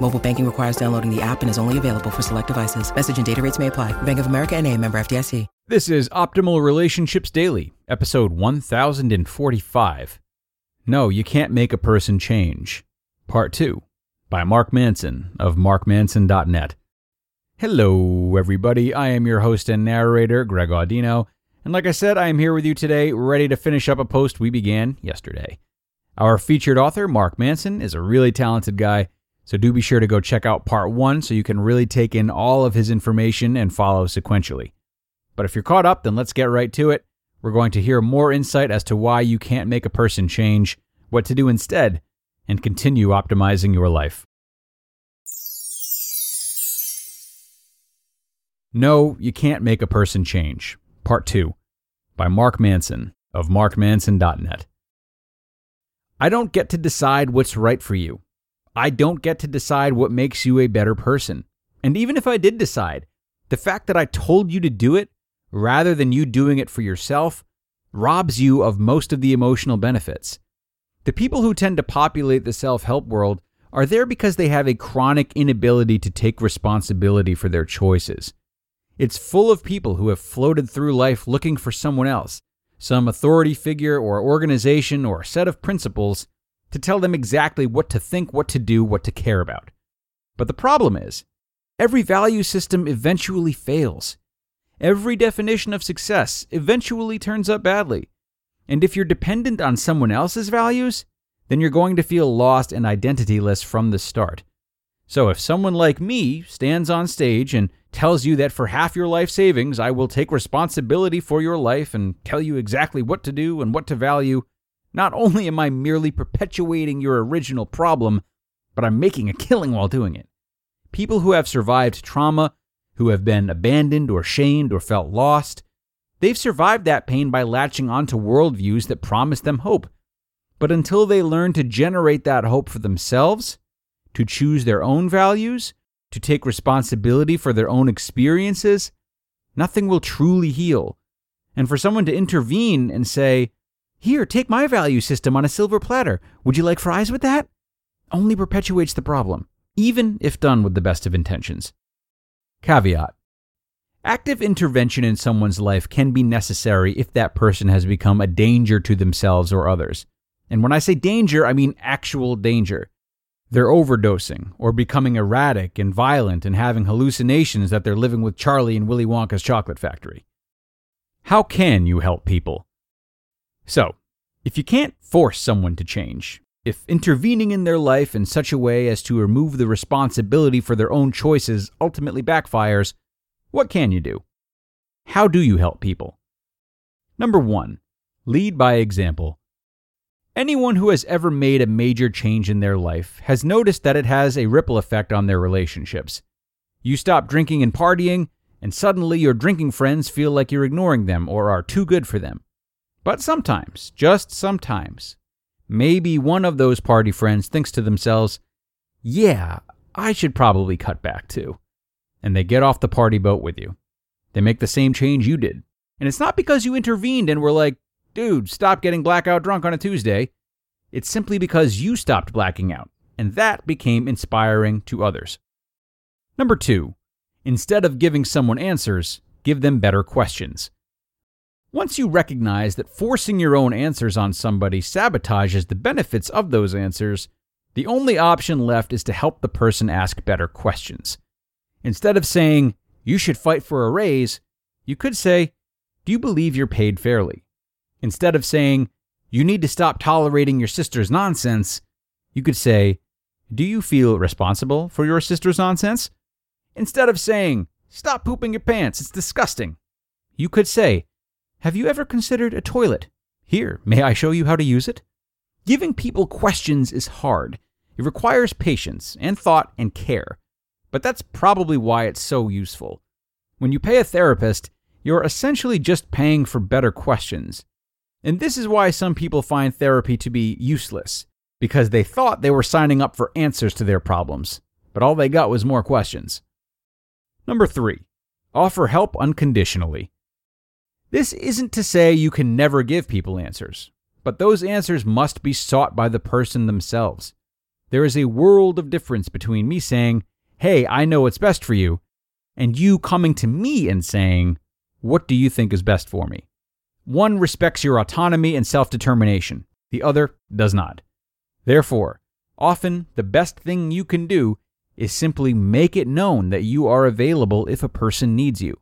Mobile banking requires downloading the app and is only available for select devices. Message and data rates may apply. Bank of America and a member FDIC. This is Optimal Relationships Daily, episode 1045. No, you can't make a person change. Part 2 by Mark Manson of markmanson.net. Hello, everybody. I am your host and narrator, Greg Audino. And like I said, I am here with you today, ready to finish up a post we began yesterday. Our featured author, Mark Manson, is a really talented guy, so do be sure to go check out part one so you can really take in all of his information and follow sequentially. But if you're caught up, then let's get right to it. We're going to hear more insight as to why you can't make a person change, what to do instead, and continue optimizing your life. No, you can't make a person change. Part 2 by Mark Manson of markmanson.net. I don't get to decide what's right for you. I don't get to decide what makes you a better person. And even if I did decide, the fact that I told you to do it rather than you doing it for yourself robs you of most of the emotional benefits. The people who tend to populate the self help world are there because they have a chronic inability to take responsibility for their choices. It's full of people who have floated through life looking for someone else, some authority figure or organization or set of principles to tell them exactly what to think, what to do, what to care about. But the problem is, every value system eventually fails. Every definition of success eventually turns up badly. And if you're dependent on someone else's values, then you're going to feel lost and identityless from the start. So if someone like me stands on stage and tells you that for half your life savings, I will take responsibility for your life and tell you exactly what to do and what to value, not only am I merely perpetuating your original problem, but I'm making a killing while doing it. People who have survived trauma, who have been abandoned or shamed or felt lost, they've survived that pain by latching onto worldviews that promise them hope. But until they learn to generate that hope for themselves, to choose their own values, to take responsibility for their own experiences, nothing will truly heal. And for someone to intervene and say, Here, take my value system on a silver platter. Would you like fries with that? only perpetuates the problem, even if done with the best of intentions. Caveat Active intervention in someone's life can be necessary if that person has become a danger to themselves or others. And when I say danger, I mean actual danger. They're overdosing or becoming erratic and violent and having hallucinations that they're living with Charlie and Willy Wonka's chocolate factory. How can you help people? So, if you can't force someone to change, if intervening in their life in such a way as to remove the responsibility for their own choices ultimately backfires, what can you do? How do you help people? Number one, lead by example. Anyone who has ever made a major change in their life has noticed that it has a ripple effect on their relationships. You stop drinking and partying, and suddenly your drinking friends feel like you're ignoring them or are too good for them. But sometimes, just sometimes, maybe one of those party friends thinks to themselves, yeah, I should probably cut back too. And they get off the party boat with you. They make the same change you did. And it's not because you intervened and were like, dude, stop getting blackout drunk on a Tuesday. It's simply because you stopped blacking out, and that became inspiring to others. Number two, instead of giving someone answers, give them better questions. Once you recognize that forcing your own answers on somebody sabotages the benefits of those answers, the only option left is to help the person ask better questions. Instead of saying, you should fight for a raise, you could say, Do you believe you're paid fairly? Instead of saying, you need to stop tolerating your sister's nonsense, you could say, do you feel responsible for your sister's nonsense? Instead of saying, stop pooping your pants, it's disgusting, you could say, have you ever considered a toilet? Here, may I show you how to use it? Giving people questions is hard. It requires patience and thought and care. But that's probably why it's so useful. When you pay a therapist, you're essentially just paying for better questions. And this is why some people find therapy to be useless, because they thought they were signing up for answers to their problems, but all they got was more questions. Number three, offer help unconditionally. This isn't to say you can never give people answers, but those answers must be sought by the person themselves. There is a world of difference between me saying, Hey, I know what's best for you, and you coming to me and saying, What do you think is best for me? One respects your autonomy and self determination, the other does not. Therefore, often the best thing you can do is simply make it known that you are available if a person needs you.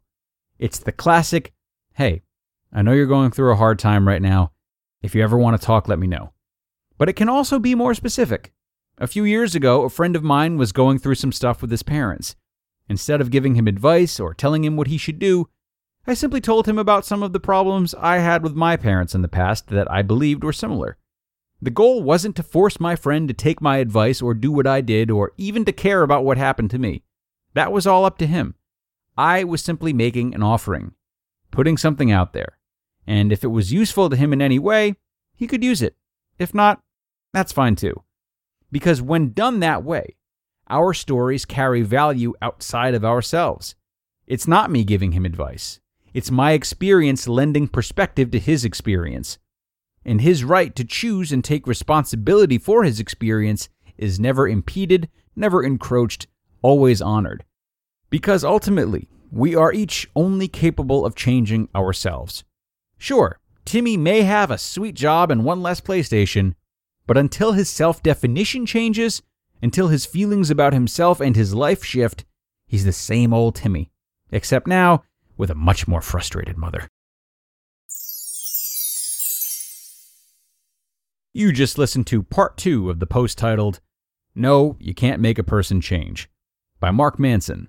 It's the classic hey, I know you're going through a hard time right now. If you ever want to talk, let me know. But it can also be more specific. A few years ago, a friend of mine was going through some stuff with his parents. Instead of giving him advice or telling him what he should do, I simply told him about some of the problems I had with my parents in the past that I believed were similar. The goal wasn't to force my friend to take my advice or do what I did or even to care about what happened to me. That was all up to him. I was simply making an offering, putting something out there. And if it was useful to him in any way, he could use it. If not, that's fine too. Because when done that way, our stories carry value outside of ourselves. It's not me giving him advice. It's my experience lending perspective to his experience. And his right to choose and take responsibility for his experience is never impeded, never encroached, always honored. Because ultimately, we are each only capable of changing ourselves. Sure, Timmy may have a sweet job and one less PlayStation, but until his self definition changes, until his feelings about himself and his life shift, he's the same old Timmy, except now with a much more frustrated mother. You just listened to part two of the post titled, No, You Can't Make a Person Change by Mark Manson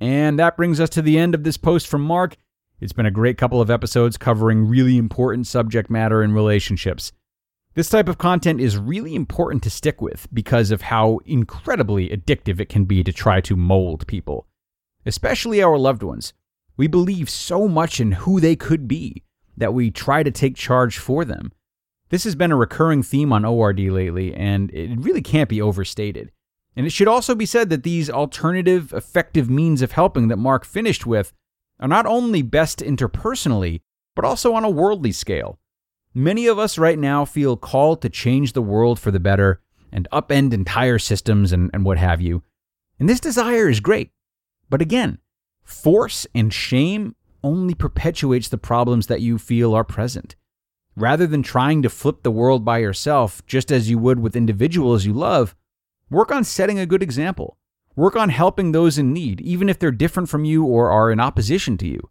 And that brings us to the end of this post from Mark. It's been a great couple of episodes covering really important subject matter in relationships. This type of content is really important to stick with because of how incredibly addictive it can be to try to mold people, especially our loved ones. We believe so much in who they could be that we try to take charge for them. This has been a recurring theme on ORD lately, and it really can't be overstated. And it should also be said that these alternative, effective means of helping that Mark finished with are not only best interpersonally, but also on a worldly scale. Many of us right now feel called to change the world for the better and upend entire systems and, and what have you. And this desire is great. But again, force and shame only perpetuates the problems that you feel are present. Rather than trying to flip the world by yourself, just as you would with individuals you love, work on setting a good example. Work on helping those in need, even if they're different from you or are in opposition to you.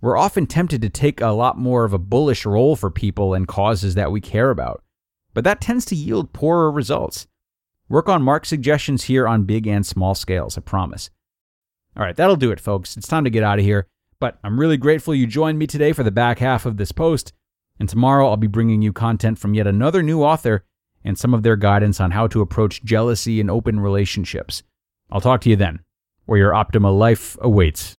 We're often tempted to take a lot more of a bullish role for people and causes that we care about, but that tends to yield poorer results. Work on Mark's suggestions here on big and small scales, I promise. All right, that'll do it, folks. It's time to get out of here. But I'm really grateful you joined me today for the back half of this post. And tomorrow I'll be bringing you content from yet another new author and some of their guidance on how to approach jealousy in open relationships. I'll talk to you then, where your optimal life awaits.